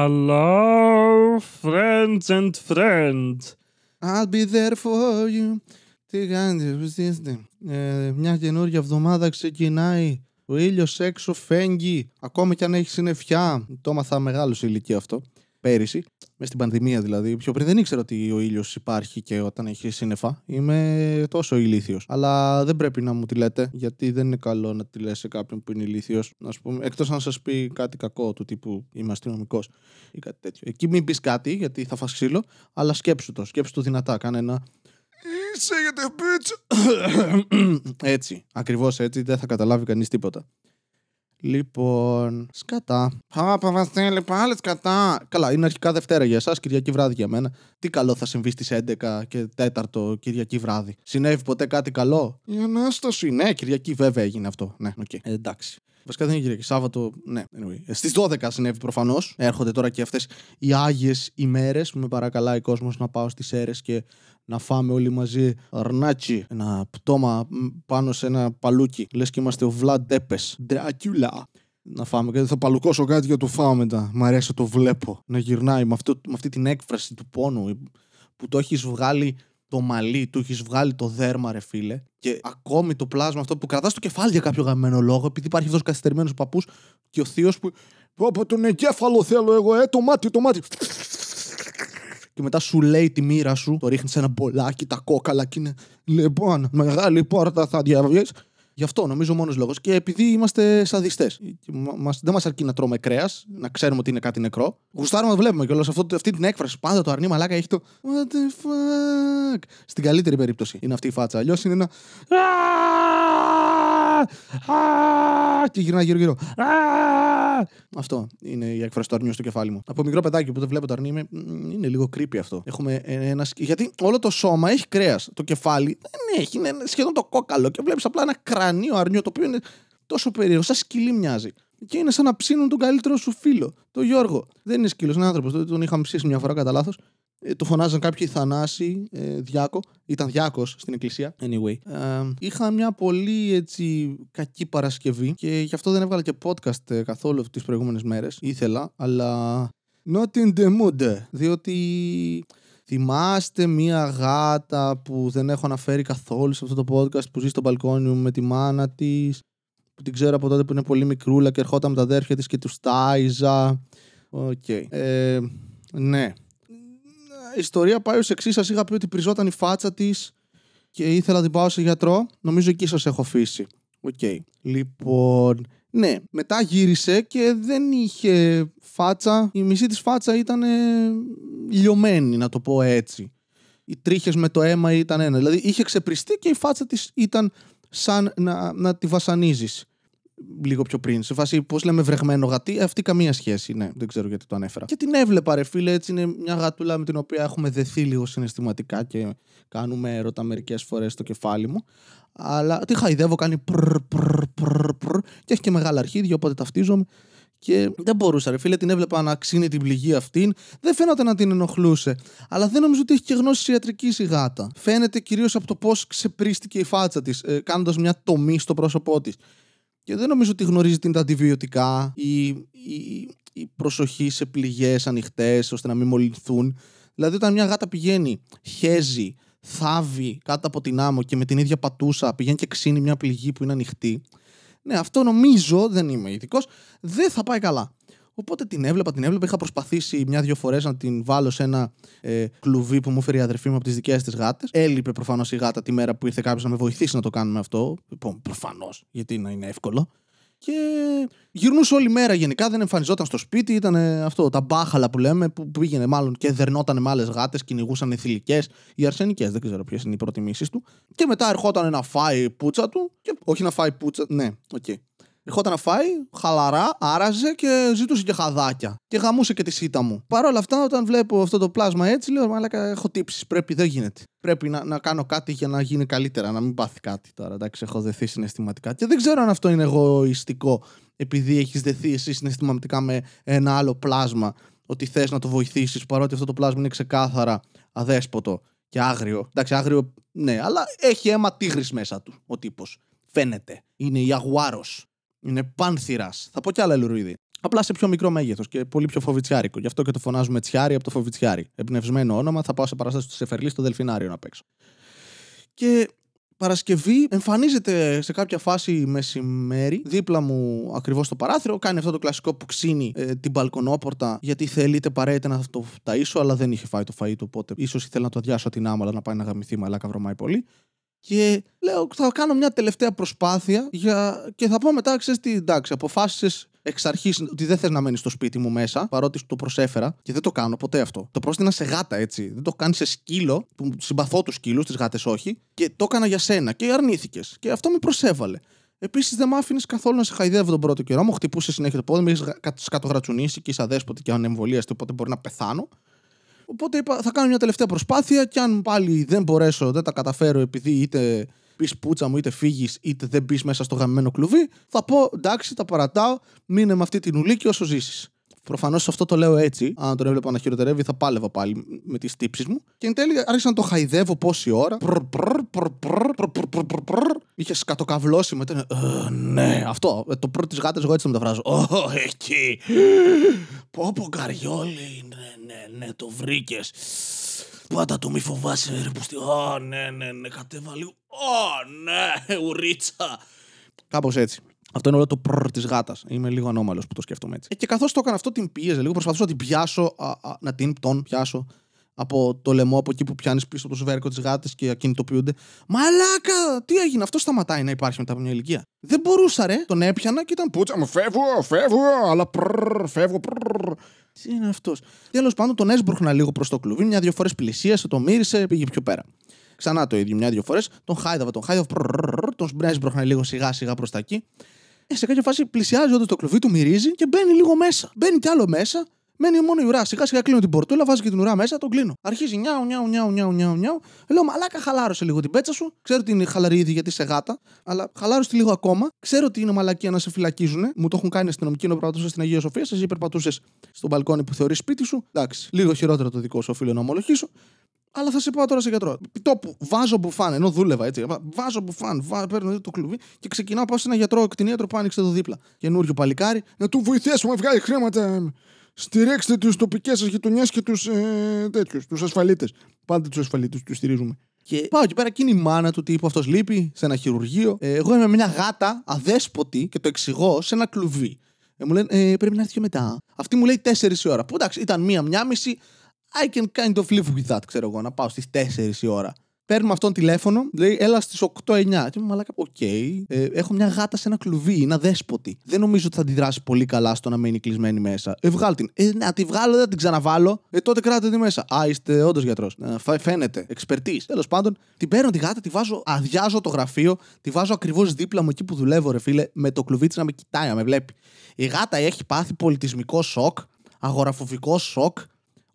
Hello, friends and friends. I'll be there for you. Τι κάνετε, πώς είστε. Ε, μια καινούργια εβδομάδα ξεκινάει. Ο ήλιος έξω φέγγει. Ακόμα κι αν έχει συννεφιά. Το έμαθα μεγάλος σε ηλικία αυτό. Πέρυσι. Μες στην πανδημία δηλαδή. Πιο πριν δεν ήξερα ότι ο ήλιος υπάρχει και όταν έχει σύννεφα. Είμαι τόσο ηλίθιος. Αλλά δεν πρέπει να μου τη λέτε, γιατί δεν είναι καλό να τη λες σε κάποιον που είναι ηλίθιος. Εκτός αν σας πει κάτι κακό του τύπου Είμαι αστυνομικός ή κάτι τέτοιο. Εκεί μην πεις κάτι, γιατί θα φας ξύλο, αλλά σκέψου το. Σκέψου το δυνατά. Κάνε ένα. Είσαι για τη πούτσα. έτσι. Ακριβώς έτσι. Δεν θα καταλάβει κανείς τίποτα. Λοιπόν, σκατά. Πάπα, Βασίλη, πάλι σκατά. Καλά, είναι αρχικά Δευτέρα για εσάς, Κυριακή βράδυ για μένα. Τι καλό θα συμβεί στις 11 και 4 Κυριακή βράδυ. Συνέβη ποτέ κάτι καλό; Η ανάσταση. Ναι, Κυριακή βέβαια έγινε αυτό. Ναι, OK. Okay. Ε, εντάξει. Βασικά δεν είναι Κυριακή. Σάββατο, ναι. Anyway. Ε, Στις 12 συνέβη προφανώς. Έρχονται τώρα και αυτές οι άγιες ημέρες που με παρακαλάει ο κόσμος να πάω στις αίρε και να φάμε όλοι μαζί αρνάτσι, ένα πτώμα πάνω σε ένα παλούκι. Λες και είμαστε ο Βλαντ Ντέπε. Ντράκιουλα. Να φάμε και θα παλουκώσω κάτι για το φάω μετά. Μ' αρέσει το βλέπω. Να γυρνάει με, αυτό, με αυτή την έκφραση του πόνου που το έχεις βγάλει το μαλλί, του έχεις βγάλει το δέρμα, ρε φίλε. Και ακόμη το πλάσμα αυτό που κρατάς το κεφάλι για κάποιο γαμμένο λόγο, επειδή υπάρχει αυτός καθυστερημένος παππούς και ο θείος που. Από τον εγκέφαλο θέλω εγώ, ε, το μάτι, το μάτι και μετά σου λέει τη μοίρα σου, το ρίχνεις σε ένα μπολάκι, τα κόκαλα και είναι λοιπόν, μεγάλη πόρτα θα διαβγεί. Γι' αυτό νομίζω ο μόνος λόγος. Και επειδή είμαστε σαδιστές. Δεν μας αρκεί να τρώμε κρέας, να ξέρουμε ότι είναι κάτι νεκρό. Γουστάρουμε να βλέπουμε κιόλας αυτή την έκφραση. Πάντα το αρνί μαλάκα έχει το What the fuck. Στην καλύτερη περίπτωση είναι αυτή η φάτσα. Αλλιώς είναι ένα. Και γυρνάει γύρω-γύρω. Αυτό είναι η έκφραση του αρνιού στο κεφάλι μου. Από μικρό παιδάκι που δεν βλέπω το αρνί είμαι, είναι λίγο creepy αυτό. Έχουμε ένα. Γιατί όλο το σώμα έχει κρέας. Το κεφάλι δεν έχει. Είναι σχεδόν το κόκαλο. Και βλέπεις απλά ένα κρανίο αρνιό το οποίο είναι τόσο περίεργο. Σαν σκυλί μοιάζει. Και είναι σαν να ψήνουν τον καλύτερο σου φίλο, τον Γιώργο. Δεν είναι σκύλος, είναι άνθρωπος. Τον είχαμε ψήσει μια φορά κατά λάθος. Ε, το φωνάζαν κάποιοι Θανάση, ε, Διάκο. Ήταν Διάκος στην εκκλησία. Anyway. Ε, είχα μια πολύ έτσι κακή Παρασκευή και γι' αυτό δεν έβγαλα και podcast ε, καθόλου τις προηγούμενες μέρες. Ήθελα, αλλά. Not in the mood. Διότι θυμάστε μια γάτα που δεν έχω αναφέρει καθόλου σε αυτό το podcast που ζει στο μπαλκόνι μου με τη μάνα της. Που την ξέρω από τότε που είναι πολύ μικρούλα και ερχόταν με τα αδέρφια της και τους τάιζα. OK. Okay. Ε, ναι η ιστορία πάει ως εξής. Σας είχα πει ότι πριζόταν η φάτσα της και ήθελα να την πάω σε γιατρό. Νομίζω εκεί σας έχω αφήσει. OK. Okay. Λοιπόν, ναι, μετά γύρισε και δεν είχε φάτσα. Η μισή της φάτσα ήταν λιωμένη, να το πω έτσι. Οι τρίχες με το αίμα ήταν ένα. Δηλαδή είχε ξεπριστεί και η φάτσα της ήταν σαν να, να τη βασανίζεις λίγο πιο πριν. Σε φάση, πώς λέμε, βρεγμένο γατί, αυτή καμία σχέση. Ναι, δεν ξέρω γιατί το ανέφερα. Και την έβλεπα, ρε φίλε, έτσι είναι μια γατούλα με την οποία έχουμε δεθεί λίγο συναισθηματικά και κάνουμε έρωτα μερικές φορές στο κεφάλι μου. Αλλά τη χαϊδεύω, κάνει πρ, πρ, πρ, πρ, και έχει και μεγάλα αρχίδια, οπότε ταυτίζομαι. Και δεν μπορούσα, ρε φίλε, την έβλεπα να ξύνει την πληγή αυτήν. Δεν φαίνεται να την ενοχλούσε. Αλλά δεν νομίζω ότι έχει και γνώση ιατρική η γάτα. Φαίνεται κυρίως από το πώς ξεπρίστηκε η φάτσα της, ε, κάνοντας μια τομή στο πρόσωπό της. Και δεν νομίζω ότι γνωρίζει την τα αντιβιωτικά ή η, η προσοχή σε πληγές ανοιχτές ώστε να μην μολυνθούν. Δηλαδή όταν μια γάτα πηγαίνει, χέζει, θάβει κάτω από την άμμο και με την ίδια πατούσα πηγαίνει και ξύνει μια πληγή που είναι ανοιχτή. Ναι, αυτό νομίζω, δεν είμαι ειδικός, δεν θα πάει καλά. Οπότε την έβλεπα, την έβλεπα. Είχα προσπαθήσει μια-δυο φορές να την βάλω σε ένα ε, κλουβί που μου έφερε η αδερφή μου από τις δικές της γάτες. Έλειπε προφανώς η γάτα τη μέρα που ήρθε κάποιος να με βοηθήσει να το κάνουμε αυτό. Λοιπόν, προφανώς, γιατί να είναι εύκολο. Και γυρνούσε όλη μέρα γενικά, δεν εμφανιζόταν στο σπίτι. Ήταν αυτό, τα μπάχαλα που λέμε, που πήγαινε μάλλον και δερνόταν με άλλες γάτες, κυνηγούσαν θηλυκέ ή αρσενικές. Δεν ξέρω ποιες είναι οι προτιμήσεις του. Και μετά ερχόταν να φάει πούτσα του. Και όχι να φάει πούτσα. Ναι, OK. Okay. Ερχόταν να φάει, χαλαρά, άραζε και ζητούσε και χαδάκια. Και γαμούσε και τη σίτα μου. Παρ' όλα αυτά, όταν βλέπω αυτό το πλάσμα έτσι, λέω: Μαλάκα, έχω τύψεις. Πρέπει, δεν γίνεται. Πρέπει να, να κάνω κάτι για να γίνει καλύτερα, να μην πάθει κάτι τώρα. Εντάξει, έχω δεθεί συναισθηματικά. Και δεν ξέρω αν αυτό είναι εγωιστικό, επειδή έχεις δεθεί εσύ συναισθηματικά με ένα άλλο πλάσμα, ότι θες να το βοηθήσεις, παρότι αυτό το πλάσμα είναι ξεκάθαρα αδέσποτο και άγριο. Εντάξει, άγριο, ναι, αλλά έχει αίμα τίγρης μέσα του ο τύπος. Φαίνεται. Είναι η αγουάρο. Είναι πάνθυρα. Θα πω κι άλλα λουρίδι. Απλά σε πιο μικρό μέγεθος και πολύ πιο φοβιτσιάρικο. Γι' αυτό και το φωνάζουμε τσιάρι από το φοβιτσιάρι. Εμπνευσμένο όνομα, θα πάω σε παράσταση του Σεφερλί στο Δελφινάριο να παίξω. Και Παρασκευή εμφανίζεται σε κάποια φάση μεσημέρι δίπλα μου ακριβώς στο παράθυρο. Κάνει αυτό το κλασικό που ξύνει ε, την μπαλκονόπορτα γιατί θέλει είτε παρέτε να το ταΐσω, αλλά δεν είχε φάει το φαΐ του. Οπότε ίσως ήθελα να το αδειάσω την άμαλα να πάει να γαμηθεί, αλλά καβρωμάει πολύ. Και λέω, θα κάνω μια τελευταία προσπάθεια για... και θα πω μετά, ξέρεις τι, εντάξει, αποφάσισες εξ αρχής ότι δεν θες να μένεις στο σπίτι μου μέσα, παρότι το προσέφερα και δεν το κάνω ποτέ αυτό. Το πρόστινα σε γάτα έτσι. Δεν το κάνεις σε σκύλο, που συμπαθώ τους σκύλους, τις γάτες όχι, και το έκανα για σένα και αρνήθηκες. Και αυτό με προσέβαλε. Επίσης δεν μ' άφηνες καθόλου να σε χαϊδεύω τον πρώτο καιρό. Μου χτυπούσε συνέχεια το πόδι, με έχει κατογρατσουνίσει και είσαι αδέσποτη και ανεμβολίαστη, οπότε μπορεί να πεθάνω. Οπότε είπα, θα κάνω μια τελευταία προσπάθεια και αν πάλι δεν μπορέσω, δεν τα καταφέρω επειδή είτε πεις πούτσα μου, είτε φύγεις, είτε δεν μπεις μέσα στο γαμμένο κλουβί, θα πω εντάξει, τα παρατάω, μείνε με αυτή την ουλίκη όσο ζήσεις. Προφανώς αυτό το λέω έτσι. Αν τον έβλεπα να χειροτερεύει, θα πάλευα πάλι με τις τύψεις μου. Και εν τέλει άρχισα να το χαϊδεύω πόση ώρα. Είχε σκατοκαβλώσει μετά. Ναι, αυτό. Το πρώτο της γάτα εγώ έτσι το μεταφράζω. Ω, εκεί. Πω πω καριόλι. Ναι, ναι, ναι, το βρήκες. Πάτα το μη φοβάσαι ρε που Ω, ναι, ναι, ναι, κατέβα λίγο. Ω, ναι, ουρίτσα. Κάπως έτσι. Αυτό είναι όλο το πρρ της γάτας. Είμαι λίγο ανώμαλος που το σκέφτομαι έτσι. Ε, και καθώς το έκανα αυτό, την πίεζε λίγο. Προσπαθούσα να την πιάσω, α, α, να την τον πιάσω από το λαιμό από εκεί που πιάνεις πίσω από το σβέρκο της γάτας και ακινητοποιούνται. Μαλάκα! Τι έγινε, αυτό σταματάει να υπάρχει μετά από μια ηλικία. Δεν μπορούσα, ρε. Τον έπιανα και ήταν πούτσα μου. Φεύγω, φεύγω, αλλά πρρ, φεύγω, πρρ. Τι είναι αυτός; Τέλος πάντων, τον έσπρωχνα λίγο προς το κλουβί. Μια-δυο φορές πλησίασε, το μύρισε, πήγε πιο πέρα. Ξανά το ίδιο, μια-δυο φορές. Τον χάιδαβα, τον χάιδαβα, πρρ, τον έσπρωχνα λίγο σιγά-σιγά προς τα εκεί. Ε, σε κάποια φάση πλησιάζει όντω το κλουβί, του μυρίζει και μπαίνει λίγο μέσα. Μπαίνει κι άλλο μέσα, μένει μόνο η ουρά. Σιγά σιγά κλείνω την πορτούλα, βάζει και την ουρά μέσα, τον κλείνω. Αρχίζει νιάου, νιάου, νιάου, νιάου, νιάου, νιάου. Λέω, μαλάκα, χαλάρωσε λίγο την πέτσα σου. Ξέρω ότι είναι χαλαρή ήδη γιατί είσαι γάτα, αλλά χαλάρωσε λίγο ακόμα. Ξέρω ότι είναι μαλακία να σε φυλακίζουν. Μου το έχουν κάνει αστυνομικοί ενώ περπατούσες στην Αγία Σοφία. Εσύ περπατούσες στο μπαλκόνι που θεωρείς σπίτι σου. Εντάξει, λίγο χειρότερο το δικό σου οφείλω να ομολογήσω. Αλλά θα σε πάω τώρα σε γιατρό. Τόπου, βάζω μπουφάν, ενώ δούλευα έτσι. Βάζω μπουφάν, βάζω, παίρνω το κλουβί και ξεκινάω πάω σε ένα γιατρό, κτηνίατρο που άνοιξε εδώ δίπλα. Καινούριο παλικάρι, να του βοηθήσουμε να βγάλει χρήματα. Στηρίξτε τι τοπικές σας γειτονιές και τους ε, τέτοιους, τους ασφαλίτες. Πάντα τους ασφαλίτες, τους στηρίζουμε. Και πάω εκεί πέρα και είναι η μάνα του τύπου αυτός λείπει σε ένα χειρουργείο. Ε, εγώ είμαι μια γάτα αδέσποτη και το εξηγώ σε ένα κλουβί. Ε, μου λένε ε, πρέπει να έρθει και μετά. Αυτή μου λέει 4 η ώρα. Που εντάξει, ήταν μία, μία μισή. I can kind of live with that, ξέρω εγώ, να πάω στις 4 η ώρα. Παίρνουμε αυτόν τηλέφωνο, λέει έλα στις 8-9. Και μου μαλάκα, OK. Okay. Ε, έχω μια γάτα σε ένα κλουβί, είναι αδέσποτη. Δεν νομίζω ότι θα αντιδράσει πολύ καλά στο να μείνει κλεισμένη μέσα. Ε, βγάλ' την. Ε, να τη βγάλω, δεν την ξαναβάλω. Ε, τότε κράτα τη μέσα. Α, είστε όντως γιατρός. Ε, φαίνεται. Expertise. Τέλος πάντων, την παίρνω τη γάτα, τη βάζω, αδειάζω το γραφείο, τη βάζω ακριβώς δίπλα μου εκεί που δουλεύω, ρε φίλε, με το κλουβί της να με κοιτάει, να με βλέπει. Η γάτα έχει πάθει πολιτισμικό σοκ, αγοραφοβικό σοκ,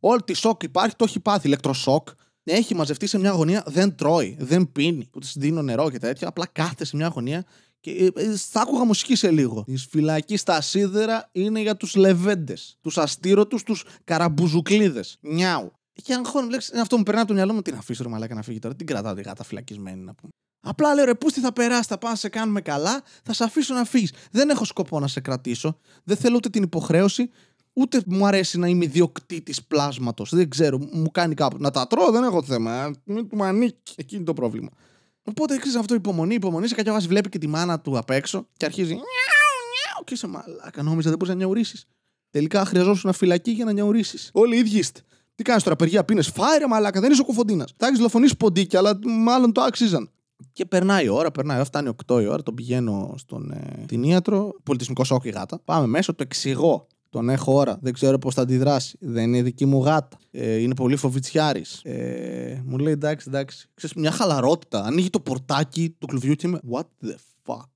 Όλη τη σοκ υπάρχει, το έχει πάθει. Ηλεκτροσοκ. Έχει μαζευτεί σε μια γωνία, δεν τρώει, δεν πίνει. Που της δίνω νερό και τέτοια. Απλά κάθεται σε μια γωνία και ε, ε, θα άκουγα μουσική σε λίγο. Η φυλακή στα σίδερα είναι για τους λεβέντες. Τους αστήρωτους, τους καραμπουζουκλίδες. Νιάου. Και αγχώνει, βλέπει, αυτό μου περνάει από το μυαλό μου. Τι να αφήσω ρε μαλάκα να φύγει τώρα. Την κρατάω τη γάτα φυλακισμένη να πούμε. Απλά λέω ρε, πού θα περάσει, θα πάμε να σε κάνουμε καλά, θα σε αφήσω να φύγεις. Δεν έχω σκοπό να σε κρατήσω. Δεν θέλω ούτε την υποχρέωση, Ούτε μου αρέσει να είμαι ιδιοκτήτης πλάσματος. Δεν ξέρω, μου κάνει κάπου. Να τα τρώω δεν έχω θέμα. Μην του ανήκει. Εκεί είναι το πρόβλημα. Οπότε ξέρεις αυτό υπομονή, υπομονή. Σε κάποια βάση βλέπει και τη μάνα του απ' έξω και αρχίζει. Νιάου, νιάου, και είσαι μαλάκα. Νόμιζα δεν μπορείς να νιαουρίσεις. Τελικά χρειαζόσουν ένα φυλακή για να νιαουρίσεις. Όλοι οι ίδιοι είστε. Τι κάνεις τώρα, παιδιά, πίνε φάιρε μαλάκα, δεν είσαι ο κουφοντίνα. Θα έχεις δολοφονήσει ποντίκια, αλλά μάλλον το άξιζαν. Και περνάει η ώρα, περνάει η ώρα, φτάνει 8 η ώρα, τον πηγαίνω στον ε, την ιατρο, πολιτισμικός σοκ η γάτα. Πάμε μέσα, το εξηγώ τον έχω ώρα. Δεν ξέρω πώς θα αντιδράσει. Δεν είναι δική μου γάτα. Ε, είναι πολύ φοβιτσιάρη. Ε, μου λέει εντάξει, εντάξει. Ξέρεις, μια χαλαρότητα. Ανοίγει το πορτάκι του κλουβιού και είμαι. What the fuck.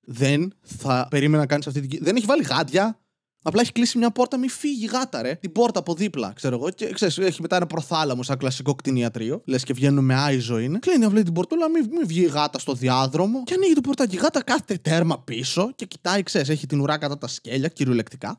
Δεν θα περίμενα να κάνεις αυτή την. Δεν έχει βάλει γάτια. Απλά έχει κλείσει μια πόρτα, μη φύγει γάτα, ρε. Την πόρτα από δίπλα, ξέρω εγώ. Και ξέρεις, έχει μετά ένα προθάλαμο σαν κλασικό κτηνιατρίο. Λες και βγαίνουν με άιζο είναι. Κλείνει αυτή την πορτούλα, μην μη βγει γάτα στο διάδρομο. Και ανοίγει το πορτάκι. Η γάτα κάθεται τέρμα πίσω και κοιτάει, ξέρεις, έχει την ουρά κατά τα σκέλια, κυριολεκτικά.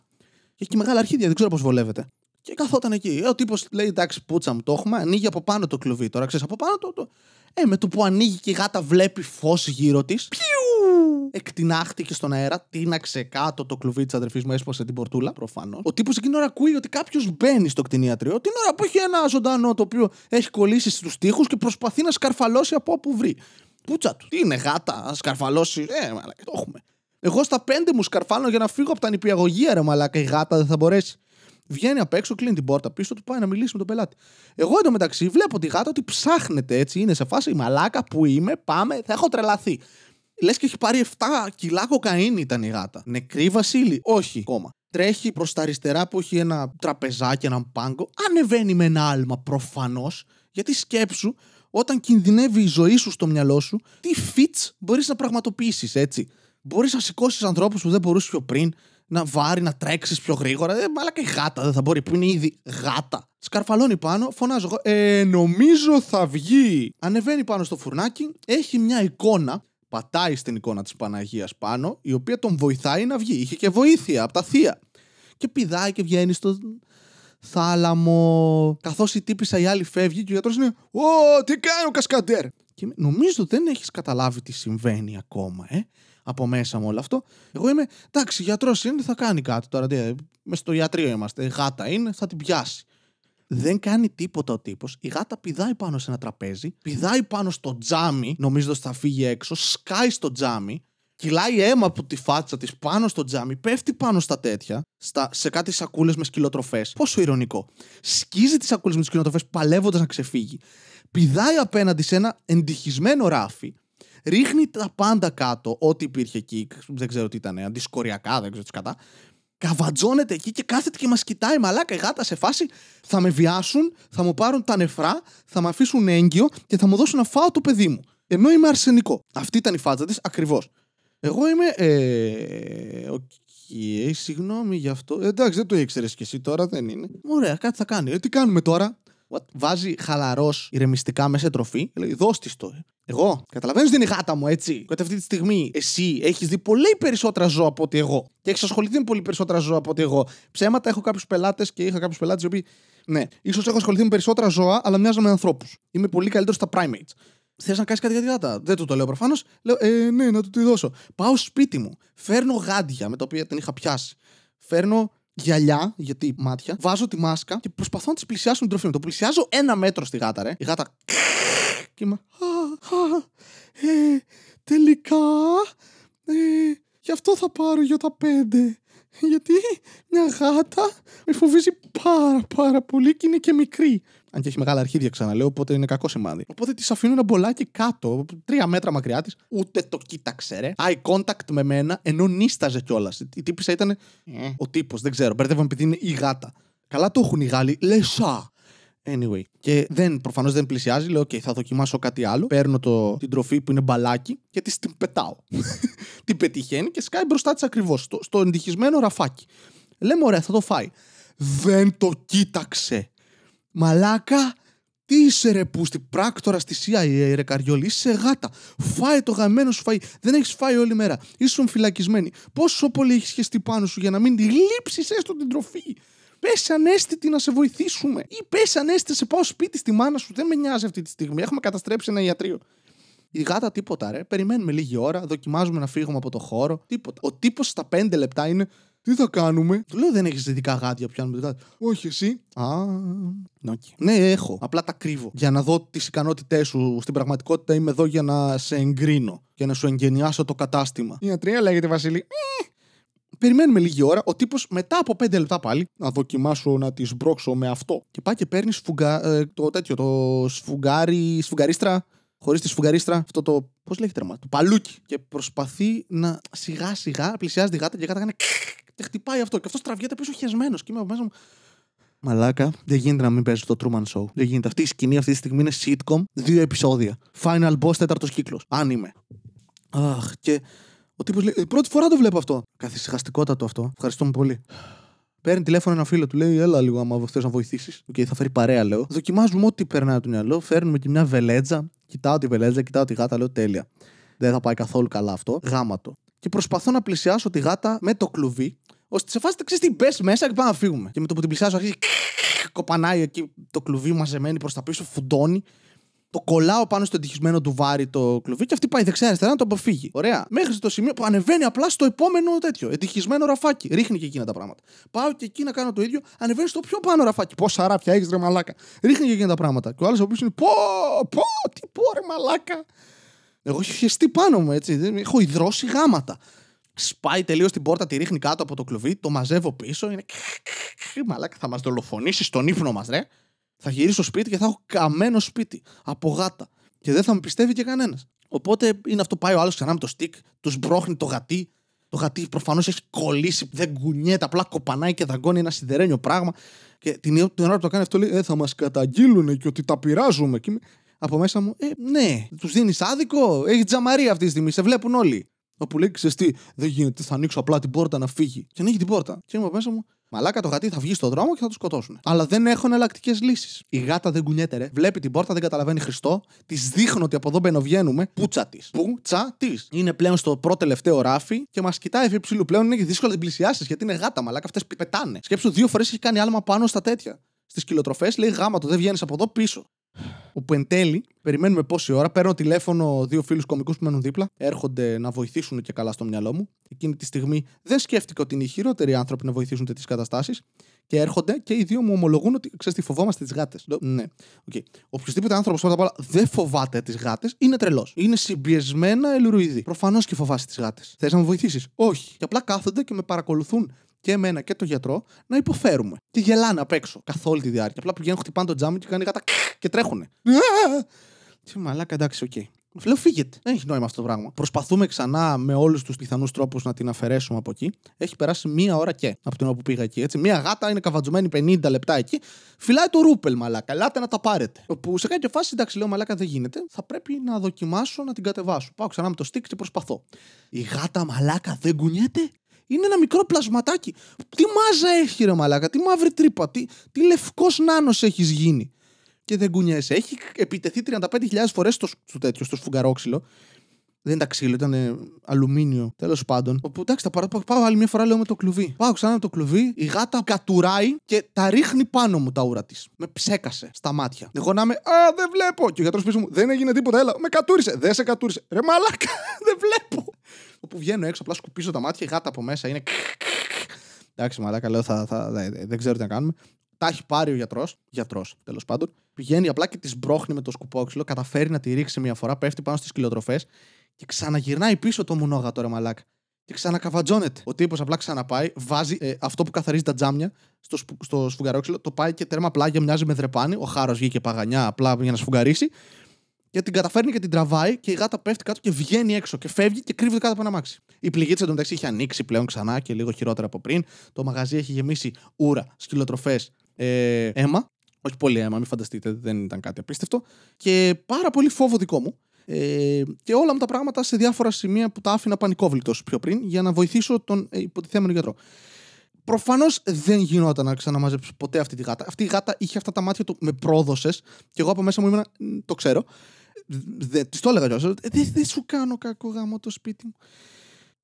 Και έχει και μεγάλα αρχίδια, δεν ξέρω πώς βολεύεται. Και καθόταν εκεί. Ε, ο τύπος λέει: Εντάξει, πούτσα μου το έχουμε. Ανοίγει από πάνω το κλουβί. Τώρα ξέρεις από πάνω το. το... Ε, με το που ανοίγει και η γάτα βλέπει φως γύρω της. Πιου! εκτινάχτηκε στον αέρα, τίναξε κάτω το κλουβί της αδερφής μου, έσπασε την πορτούλα, προφανώς. Ο τύπος εκείνη την ώρα ακούει ότι κάποιος μπαίνει στο κτηνίατριο, την ώρα που έχει ένα ζωντανό το οποίο έχει κολλήσει στους τοίχους και προσπαθεί να σκαρφαλώσει από όπου βρει. Πούτσα του. Τι είναι γάτα, να σκαρφαλώσει. Ε, μαλάκα, το έχουμε. Εγώ στα πέντε μου σκαρφάλω για να φύγω από τα νηπιαγωγεία, ρε μαλάκα. Η γάτα δεν θα μπορέσει. Βγαίνει απ' έξω, κλείνει την πόρτα πίσω του, πάει να μιλήσει με τον πελάτη. Εγώ εντωμεταξύ βλέπω τη γάτα ότι ψάχνεται έτσι, είναι σε φάση η μαλάκα που είμαι, πάμε, θα έχω τρελαθεί. Λες και έχει πάρει 7 κιλά κοκαίνη ήταν η γάτα. Νεκρή Βασίλη, όχι ακόμα. Τρέχει προς τα αριστερά που έχει ένα τραπεζάκι, έναν πάγκο. Ανεβαίνει με ένα άλμα προφανώς. Γιατί σκέψου, όταν κινδυνεύει η ζωή σου στο μυαλό σου, τι fits μπορείς να πραγματοποιήσεις, έτσι. Μπορείς να σηκώσεις ανθρώπους που δεν μπορούσες πιο πριν, να βάρει, να τρέξεις πιο γρήγορα. Ε, αλλά και η γάτα δεν θα μπορεί, που είναι ήδη γάτα. Σκαρφαλώνει πάνω, φωνάζω εγώ. Ε, νομίζω θα βγει. Ανεβαίνει πάνω στο φουρνάκι, έχει μια εικόνα. Πατάει στην εικόνα της Παναγίας πάνω, η οποία τον βοηθάει να βγει. Είχε και βοήθεια από τα θεία. Και πηδάει και βγαίνει στο θάλαμο. Καθώς η τύπησα η άλλη φεύγει και ο γιατρός είναι. Ω, τι κάνει ο Κασκαντέρ; Και νομίζω δεν έχεις καταλάβει τι συμβαίνει ακόμα, ε από μέσα μου όλο αυτό. Εγώ είμαι, εντάξει, γιατρός είναι, θα κάνει κάτι τώρα. Μες στο ιατρείο είμαστε. Γάτα είναι, θα την πιάσει. Δεν κάνει τίποτα ο τύπος. Η γάτα πηδάει πάνω σε ένα τραπέζι, πηδάει πάνω στο τζάμι, νομίζοντας θα φύγει έξω, σκάει στο τζάμι, κυλάει αίμα από τη φάτσα της πάνω στο τζάμι, πέφτει πάνω στα τέτοια, στα, σε κάτι σακούλες με σκυλοτροφές. Πόσο ηρωνικό. Σκίζει τις σακούλες με τις σκυλοτροφές, παλεύοντας να ξεφύγει. Πηδάει απέναντι σε ένα εντοιχισμένο ράφι, ρίχνει τα πάντα κάτω, ό,τι υπήρχε εκεί, δεν ξέρω τι ήταν, αντισκοριακά, δεν ξέρω τι σκατά. Καβατζώνεται εκεί και κάθεται και μας κοιτάει μαλάκα η γάτα σε φάση. Θα με βιάσουν, θα μου πάρουν τα νεφρά, θα με αφήσουν έγκυο και θα μου δώσουν να φάω το παιδί μου. Ενώ είμαι αρσενικό. Αυτή ήταν η φάτσα της ακριβώς. Εγώ είμαι. Ε, OK, okay, συγγνώμη γι' αυτό. Ε, εντάξει, δεν το ήξερες κι εσύ τώρα, δεν είναι. Ωραία, κάτι θα κάνει. Ε, τι κάνουμε τώρα; What? Βάζει χαλαρός ηρεμιστικά μέσα σε τροφή. Λέει, δώσ' το. Εγώ. Καταλαβαίνεις ότι είναι η γάτα μου, έτσι. Γιατί αυτή τη στιγμή εσύ έχεις δει πολύ περισσότερα ζώα από ότι εγώ. Και έχεις ασχοληθεί με πολύ περισσότερα ζώα από ότι εγώ. Ψέματα έχω κάποιους πελάτες και είχα κάποιους πελάτες οι οποίοι. Ναι, ίσως έχω ασχοληθεί με περισσότερα ζώα, αλλά μοιάζω με ανθρώπους. Είμαι πολύ καλύτερος στα primates. Θες να κάνεις κάτι για τη γάτα; Δεν του το λέω προφανώς. Λέω, ε, ναι, να του τη δώσω. Πάω σπίτι μου. Φέρνω γάντια με τα οποία την είχα πιάσει. Φέρνω γυαλιά, γιατί μάτια. Βάζω τη μάσκα και προσπαθώ να τη πλησιάσω με τροφή μου. Το πλησιάζω ένα μέτρο στη γάτα, ρε. Η γάτα. Και είμαι. Ε, τελικά. Ε, γι' αυτό θα πάρω για τα πέντε. Γιατί; Μια γάτα; Με φοβίζει πάρα πάρα πολύ και είναι και μικρή. Αν και έχει μεγάλα αρχίδια, ξαναλέω, οπότε είναι κακό σημάδι. Οπότε της αφήνω ένα μπολάκι κάτω, τρία μέτρα μακριά της, ούτε το κοίταξε, ρε. Eye contact με μένα, ενώ νίσταζε κιόλας. Η τύπησα ήταν. Ε. Ο τύπος, δεν ξέρω. Μπερδεύομαι επειδή είναι η γάτα. Καλά το έχουν οι Γάλλοι. Λεσά. Anyway. Και δεν, προφανώς δεν πλησιάζει. Λέω: OK, θα δοκιμάσω κάτι άλλο. Παίρνω το, την τροφή που είναι μπαλάκι και της την πετάω. την πετυχαίνει και σκάει μπροστά της ακριβώς. Στο, στο εντυχισμένο ραφάκι. Λέμε: Ωραία, θα το φάει. Δεν το κοίταξε. Μαλάκα, τι είσαι ρε πούστη, πράκτορα στη CIA ρε καριόλη, είσαι γάτα. Φάε το γαμμένο σου φαΐ. Δεν έχεις φάει όλη μέρα. Ήσουν φυλακισμένη. Πόσο πολύ έχεις χεστεί πάνω σου για να μην τη λείψεις έστω την τροφή. Πες ανέστητη να σε βοηθήσουμε. Ή πες ανέστητη σε πάω σπίτι στη μάνα σου. Δεν με νοιάζει αυτή τη στιγμή. Έχουμε καταστρέψει ένα ιατρείο. Η γάτα τίποτα, ρε. Περιμένουμε λίγη ώρα, δοκιμάζουμε να φύγουμε από το χώρο. Τίποτα. Ο τύπος στα 5 λεπτά είναι. Τι θα κάνουμε; Του λέω δεν έχεις δυτικά γάτια που πιάνουμε γάτια. Όχι εσύ. Α, okay. Ναι, έχω. Απλά τα κρύβω. Για να δω τις ικανότητές σου. Στην πραγματικότητα είμαι εδώ για να σε εγκρίνω και να σου εγγενιάσω το κατάστημα. Η ιατρία λέγεται Βασίλη. Ε, Περιμένουμε λίγη ώρα. Ο τύπος μετά από 5 λεπτά πάλι να δοκιμάσω να τη σμπρώξω με αυτό. Και πάει και παίρνει σφουγγα... ε, το τέτοιο, το σφουγγάρι, σφουγγαρίστρα. Χωρίς τη σφουγγαρίστρα, αυτό το. Πώς λέγεται το παλούκι. Και προσπαθεί να σιγά σιγά πλησιάζει τη γάτα και η γάτα κάνει. Και χτυπάει αυτό. Και αυτός τραβιέται πίσω χεσμένος. Και είμαι από μέσα μου. Μαλάκα, δεν γίνεται να μην παίζει το Truman Show. Δεν γίνεται. Αυτή η σκηνή αυτή τη στιγμή είναι sitcom, δύο επεισόδια. Final boss, τέταρτος κύκλος. Αν είμαι. Αχ, και ο τύπος λέει: «Ε, Πρώτη φορά το βλέπω αυτό. Καθησυχαστικότατο αυτό. Ευχαριστούμε πολύ. Παίρνει τηλέφωνο ένα φίλο του, λέει: Έλα λίγο, άμα θες να βοηθήσεις. OK, okay, θα φέρει παρέα, λέω. Δοκιμάζουμε ό,τι περνάει από το μυαλό. Φέρνουμε και μια βελέντζα. Κοιτάω τη βελέντζα, κοιτάω τη γάτα, λέω: Τέλεια. Δεν θα πάει καθόλου καλά αυτό. Γάμα το. Και προσπαθώ να πλησιάσω τη γάτα με το κλουβί, ώστε σε φάση ξέρεις τι μπες μέσα και πάμε να φύγουμε. Και με το που την πλησιάσω αρχίζει κοπανάει εκεί το κλουβί μαζεμένη προς τα πίσω, φουντώνει. Το κολλάω πάνω στο ευτυχισμένο του βάρη το κλουβί και αυτή πάει δεξιά-αριστερά να το αποφύγει. Ωραία. Μέχρι στο σημείο που ανεβαίνει απλά στο επόμενο τέτοιο. Ευτυχισμένο ραφάκι. Ρίχνει και εκείνα τα πράγματα. Πάω και εκεί να κάνω το ίδιο. Ανεβαίνει στο πιο πάνω ραφάκι. Πόσα ράφια έχεις ρε μαλάκα. Ρίχνει και εκείνα τα πράγματα. Και ο άλλος ο οποίος είναι πω, πω, τι πω ρε μαλάκα. Εγώ έχω χεστεί πάνω μου έτσι. Δεν- Έχω υδρώσει γάματα. Σπάει τελείως την πόρτα, τη ρίχνει κάτω από το κλουβί, το μαζεύω πίσω. Είναι. Μαλάκα, θα μας δολοφονήσεις στον ύπνο μας, ρε. Θα γυρίσω στο σπίτι και θα έχω καμένο σπίτι από γάτα. Και δεν θα με πιστεύει και κανένας. Οπότε είναι αυτό, πάει ο άλλος ξανά με το στικ, τους μπρώχνει το γατί. Το γατί προφανώς έχει κολλήσει, δεν κουνιέται, απλά κοπανάει και δαγκώνει ένα σιδερένιο πράγμα. Και την, την ώρα που το κάνει αυτό λέει: Ε, θα μας καταγγείλουν και ότι τα πειράζουμε. Και είμαι- από μέσα μου, Ε, ναι, τους δίνεις άδικο. Έχει τζαμαρία αυτή τη στιγμή, σε βλέπουν όλοι. Όπου λέει: Ξέρεις τι, δεν γίνεται, θα ανοίξω απλά την πόρτα να φύγει. Και ανοίγει την πόρτα. Και είμαι από μέσα μου, Μαλάκα το γατί θα βγει στον δρόμο και θα του σκοτώσουν. Αλλά δεν έχω εναλλακτικές λύσεις. Η γάτα δεν κουνιέται, ρε. Βλέπει την πόρτα, δεν καταλαβαίνει Χριστό. Της δείχνω ότι από εδώ μπαινοβγαίνουμε. Πούτσα της. Πούτσα της. Είναι πλέον στο πρώτο τελευταίο ράφι και μας κοιτάει εφ' υψηλού. Πλέον είναι και δύσκολο να την πλησιάσεις γιατί είναι γάτα, μαλάκα. Αυτές πετάνε. Σκέψου δύο φορές έχει κάνει άλμα πάνω στα τέτοια. Στις κυλοτροφές λέει γάμα το, δεν βγαίνεις από εδώ πίσω. Όπου εν τέλει, περιμένουμε πόση ώρα. Παίρνω τηλέφωνο δύο φίλους κομικούς που μένουν δίπλα. Έρχονται να βοηθήσουν και καλά στο μυαλό μου. Εκείνη τη στιγμή δεν σκέφτηκα ότι είναι οι χειρότεροι άνθρωποι να βοηθήσουν τέτοιες καταστάσεις. Και έρχονται και οι δύο μου ομολογούν ότι ξέρεις τι φοβόμαστε τις γάτες. Ναι. Okay. Οποιοδήποτε άνθρωπος πρώτα απ' όλα δεν φοβάται τις γάτες είναι τρελός. Είναι συμπιεσμένα αιλουροειδή. Προφανώς και φοβάσαι τις γάτες. Θες να με βοηθήσεις; Όχι. Και απλά κάθονται και με παρακολουθούν και εμένα και τον γιατρό να υποφέρουμε. Και γελάνε απ' έξω καθ' όλη τη διάρκεια. Απλά πηγαίνουν, χτυπάνε το τζάμι και κάνει γάτα και τρέχουνε. Τι μαλάκα, εντάξει, οκ. Λέω, φύγετε. Δεν έχει νόημα αυτό το πράγμα. Προσπαθούμε ξανά με όλους τους πιθανούς τρόπους να την αφαιρέσουμε από εκεί. Έχει περάσει μία ώρα και από την ώρα που πήγα εκεί. Έτσι. Μία γάτα είναι καβατζωμένη 50 λεπτά εκεί. Φυλάει το Ρούπελ, μαλάκα. Ελάτε να τα πάρετε. Που σε κάποια φάση, εντάξει, λέω, μαλάκα δεν γίνεται. Θα πρέπει να δοκιμάσω να την κατεβάσω. Πάω ξανά με το stick και προσπαθώ. Η γάτα, μαλάκα, δεν κουνιέται. Είναι ένα μικρό πλασματάκι. Τι μάζα έχει, ρε μαλάκα, τι μαύρη τρύπα, τι, τι λευκός νάνος έχεις γίνει. Και δεν κουνιέσαι. Έχει επιτεθεί 35.000 φορές στο, στο τέτοιο, στο σφουγγαρόξυλο. Δεν ήταν ξύλο, ήταν ε, αλουμίνιο. Τέλος πάντων. Όπου εντάξει, τα παρα... πάω άλλη μια φορά λέω με το κλουβί. Πάω ξανά με το κλουβί, η γάτα κατουράει και τα ρίχνει πάνω μου τα ούρα της. Με ψέκασε στα μάτια. Εγώ να είμαι, Α, δεν βλέπω. Και ο γιατρός πίσω μου, δεν έγινε τίποτα, έλα, με κατούρισε. Δεν σε κατούρισε. Ρε μαλάκα, δεν βλέπω. Όπου βγαίνω έξω, απλά σκουπίζω τα μάτια, η γάτα από μέσα είναι. Εντάξει, μαλάκα, λέω, θα, θα, δεν, δεν ξέρω τι να κάνουμε. Τα έχει πάρει ο γιατρό, γιατρό τέλο πάντων. Πηγαίνει απλά και τη μπρώχνει με το σκουπόξυλο, καταφέρει να τη ρίξει μια φορά, πέφτει πάνω στι κυλοτροφέ και ξαναγυρνάει πίσω το μονόγατο ρε μαλάκα. Και ξανακαβατζώνεται. Ο τύπο απλά ξαναπάει, βάζει ε, αυτό που καθαρίζει τα τζάμια στο, σπου, στο σφουγγαρόξυλο, το πάει και τέρμα πλάγια μοιάζει με δρεπάνι. Ο χάρο βγήκε παγανιά απλά για να σφουγγαρίσει. Και την καταφέρνει και την τραβάει και η γάτα πέφτει κάτω και βγαίνει έξω και φεύγει και κρύβεται κάτω από ένα μάξι. Η πληγή της εντωμεταξύ είχε ανοίξει πλέον ξανά και λίγο χειρότερα από πριν. Το μαγαζί έχει γεμίσει ούρα, σκυλοτροφές, ε, αίμα. Όχι πολύ αίμα, μην φανταστείτε, δεν ήταν κάτι απίστευτο. Και πάρα πολύ φόβο δικό μου. Ε, και όλα μου τα πράγματα σε διάφορα σημεία που τα άφηνα πανικόβλητος πιο πριν για να βοηθήσω τον ε, υποτιθέμενο γιατρό. Προφανώς δεν γινόταν να ξαναμαζέψω ποτέ αυτή τη γάτα. Αυτή η γάτα είχε αυτά τα μάτια του, με πρόδωσε και εγώ από μέσα μου ήμουν, το ξέρω. Της το έλεγα κιόλας. Δεν δε σου κάνω κακό γάμο το σπίτι μου.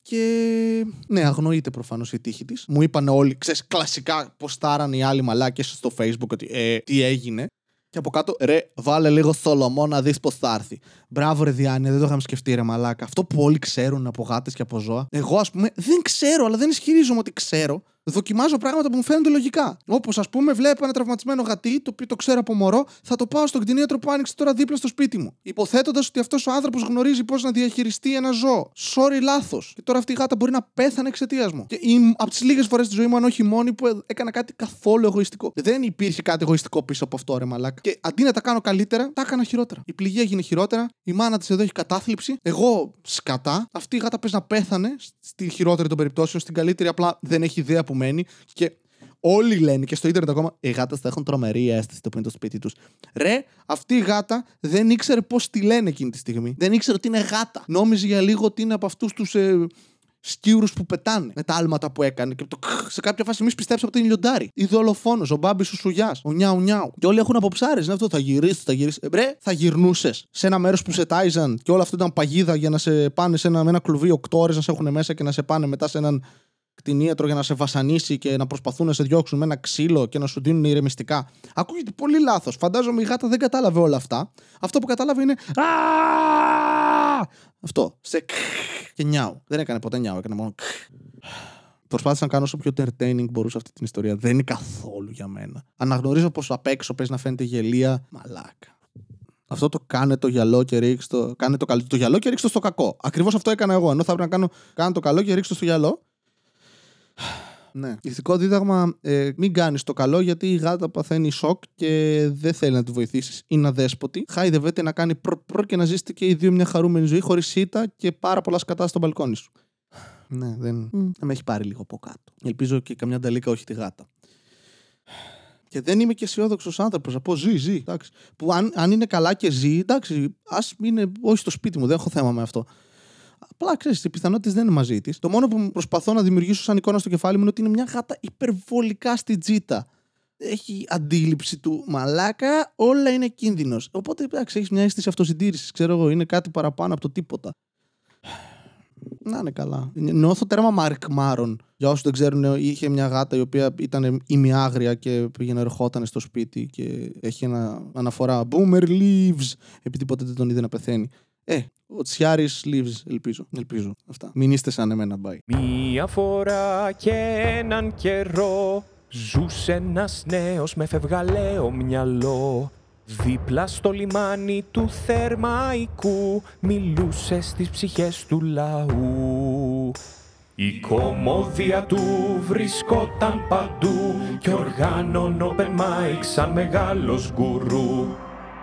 Και ναι, αγνοείται προφανώς η τύχη της. Μου είπαν όλοι, ξέρεις, κλασικά ποστάραν οι άλλοι μαλάκες στο Facebook ότι ε, τι έγινε. Και από κάτω, ρε, βάλε λίγο θολομό να δεις πώς θα έρθει. Μπράβο, ρε Διάννη, δεν το είχαμε σκεφτεί, ρε Μαλάκα. Αυτό που όλοι ξέρουν από γάτες και από ζώα. Εγώ, ας πούμε, δεν ξέρω, αλλά δεν ισχυρίζομαι ότι ξέρω. Δοκιμάζω πράγματα που μου φαίνονται λογικά. Όπως, ας πούμε, βλέπω ένα τραυματισμένο γατί, το οποίο το ξέρω από μωρό, θα το πάω στον κτηνίατρο που άνοιξε τώρα δίπλα στο σπίτι μου. Υποθέτοντας ότι αυτός ο άνθρωπος γνωρίζει πώς να διαχειριστεί ένα ζώο. Sorry, λάθος. Και τώρα αυτή η γάτα μπορεί να πέθανε εξαιτίας μου. Και από τις λίγες φορές στη ζωή μου, αν όχι μόνη, που έκανα κάτι καθόλου εγωιστικό. Δεν υπήρχε κάτι εγωιστικό πίσω από αυτό, ρε μαλάκα. Και αντί να τα κάνω καλύτερα, τα έκανα χειρότερα. Η πληγή έγινε χειρότερα, η μάνα της εδώ έχει κατάθλιψη, εγώ σκατά. Αυτή η γάτα πες να πέθανε στη χειρότερη των περιπτώσεων, στην καλύτερη απλά δεν έχει ιδέα που μένει. Και όλοι λένε και στο ίντερνετ ακόμα, οι γάτες θα έχουν τρομερή αίσθηση το που είναι το σπίτι τους. Ρε, αυτή η γάτα δεν ήξερε πώς τη λένε εκείνη τη στιγμή. Δεν ήξερε ότι είναι γάτα. Νόμιζε για λίγο ότι είναι από αυτούς τους ε, σκύρου που πετάνε με τα άλματα που έκανε. Και το, σε κάποια φάση εμεί πιστέψαμε ότι είναι λιοντάρι. Ή δολοφόνος, ο μπάμπης ο σουγιάς, ο νιάου νιάου. Και όλοι έχουν αποψάρες. Είναι αυτό, θα γυρίσεις, θα γυρίσεις. Ε, μπρε, θα γυρνούσες σε ένα μέρος που σε τάιζαν και όλο αυτό ήταν παγίδα για να σε πάνε σε ένα, με ένα κλουβί 8 ώρες να σε έχουν μέσα και να σε πάνε μετά σε έναν κτηνίατρο για να σε βασανίσει και να προσπαθούν να σε διώξουν με ένα ξύλο και να σου δίνουν ηρεμιστικά. Ακούγεται πολύ λάθος. Φαντάζομαι η γάτα δεν κατάλαβε όλα αυτά. Αυτό που κατάλαβε είναι. Αυτό. Σε και νιάου. Δεν έκανε ποτέ νιάου, έκανε μόνο. Προσπάθησα να κάνω όσο πιο entertaining μπορούσα αυτή την ιστορία. Δεν είναι καθόλου για μένα. Αναγνωρίζω πως απ' έξω παίζει να φαίνεται γελία. Μαλάκα. Αυτό το κάνε το γυαλό και ρίξτε το. Κάνε το, το γυαλό και ρίξτε το στο κακό. Ακριβώς αυτό έκανα εγώ. Ενώ θα έπρεπε να κάνω. Κάνε το καλό και ρίξτε το στο γυαλό. Ναι. Ηθικό δίδαγμα, ε, μην κάνεις το καλό γιατί η γάτα παθαίνει σοκ και δεν θέλει να τη βοηθήσεις. Είναι αδέσποτη. Χάιδευεται να κάνει προ, και να ζήσετε και οι δύο μια χαρούμενη ζωή χωρίς σίτα και πάρα πολλά σκατά στο μπαλκόνι σου. Ναι, δεν. Mm. με έχει πάρει λίγο από κάτω. Ελπίζω και καμιά νταλίκα, όχι τη γάτα. Και δεν είμαι και αισιόδοξος άνθρωπος. Να πω ζει, ζει. Εντάξει. Που αν, αν είναι καλά και ζει, εντάξει, ας είναι όχι στο σπίτι μου, δεν έχω θέμα με αυτό. Απλά ξέρεις, οι πιθανότητες δεν είναι μαζί της. Το μόνο που προσπαθώ να δημιουργήσω σαν εικόνα στο κεφάλι μου είναι ότι είναι μια γάτα υπερβολικά στη τζίτα. Έχει αντίληψη του μαλάκα, όλα είναι κίνδυνος. Οπότε εντάξει, έχεις μια αίσθηση αυτοσυντήρησης. Ξέρω εγώ, είναι κάτι παραπάνω από το τίποτα. Να είναι καλά. Νιώθω τέρμα Μάρκ Μάρον. Για όσους δεν ξέρουν, είχε μια γάτα η οποία ήταν ημιάγρια και πήγαινε ερχόταν στο σπίτι και έχει ένα αναφορά Boomer leaves, επειδή ποτέ δεν τον είδε να πεθαίνει. Ε, ο Τσιάρης leaves, ελπίζω. Ελπίζω. Αυτά. Μην είστε σαν εμένα, bye. Μία φορά και έναν καιρό ζούσε ένας νέος με φευγαλαίο μυαλό. Δίπλα στο λιμάνι του Θερμαϊκού μιλούσε στις ψυχές του λαού. Η κομμόδια του βρισκόταν παντού και οργάνων open mic σαν μεγάλος γκουρού.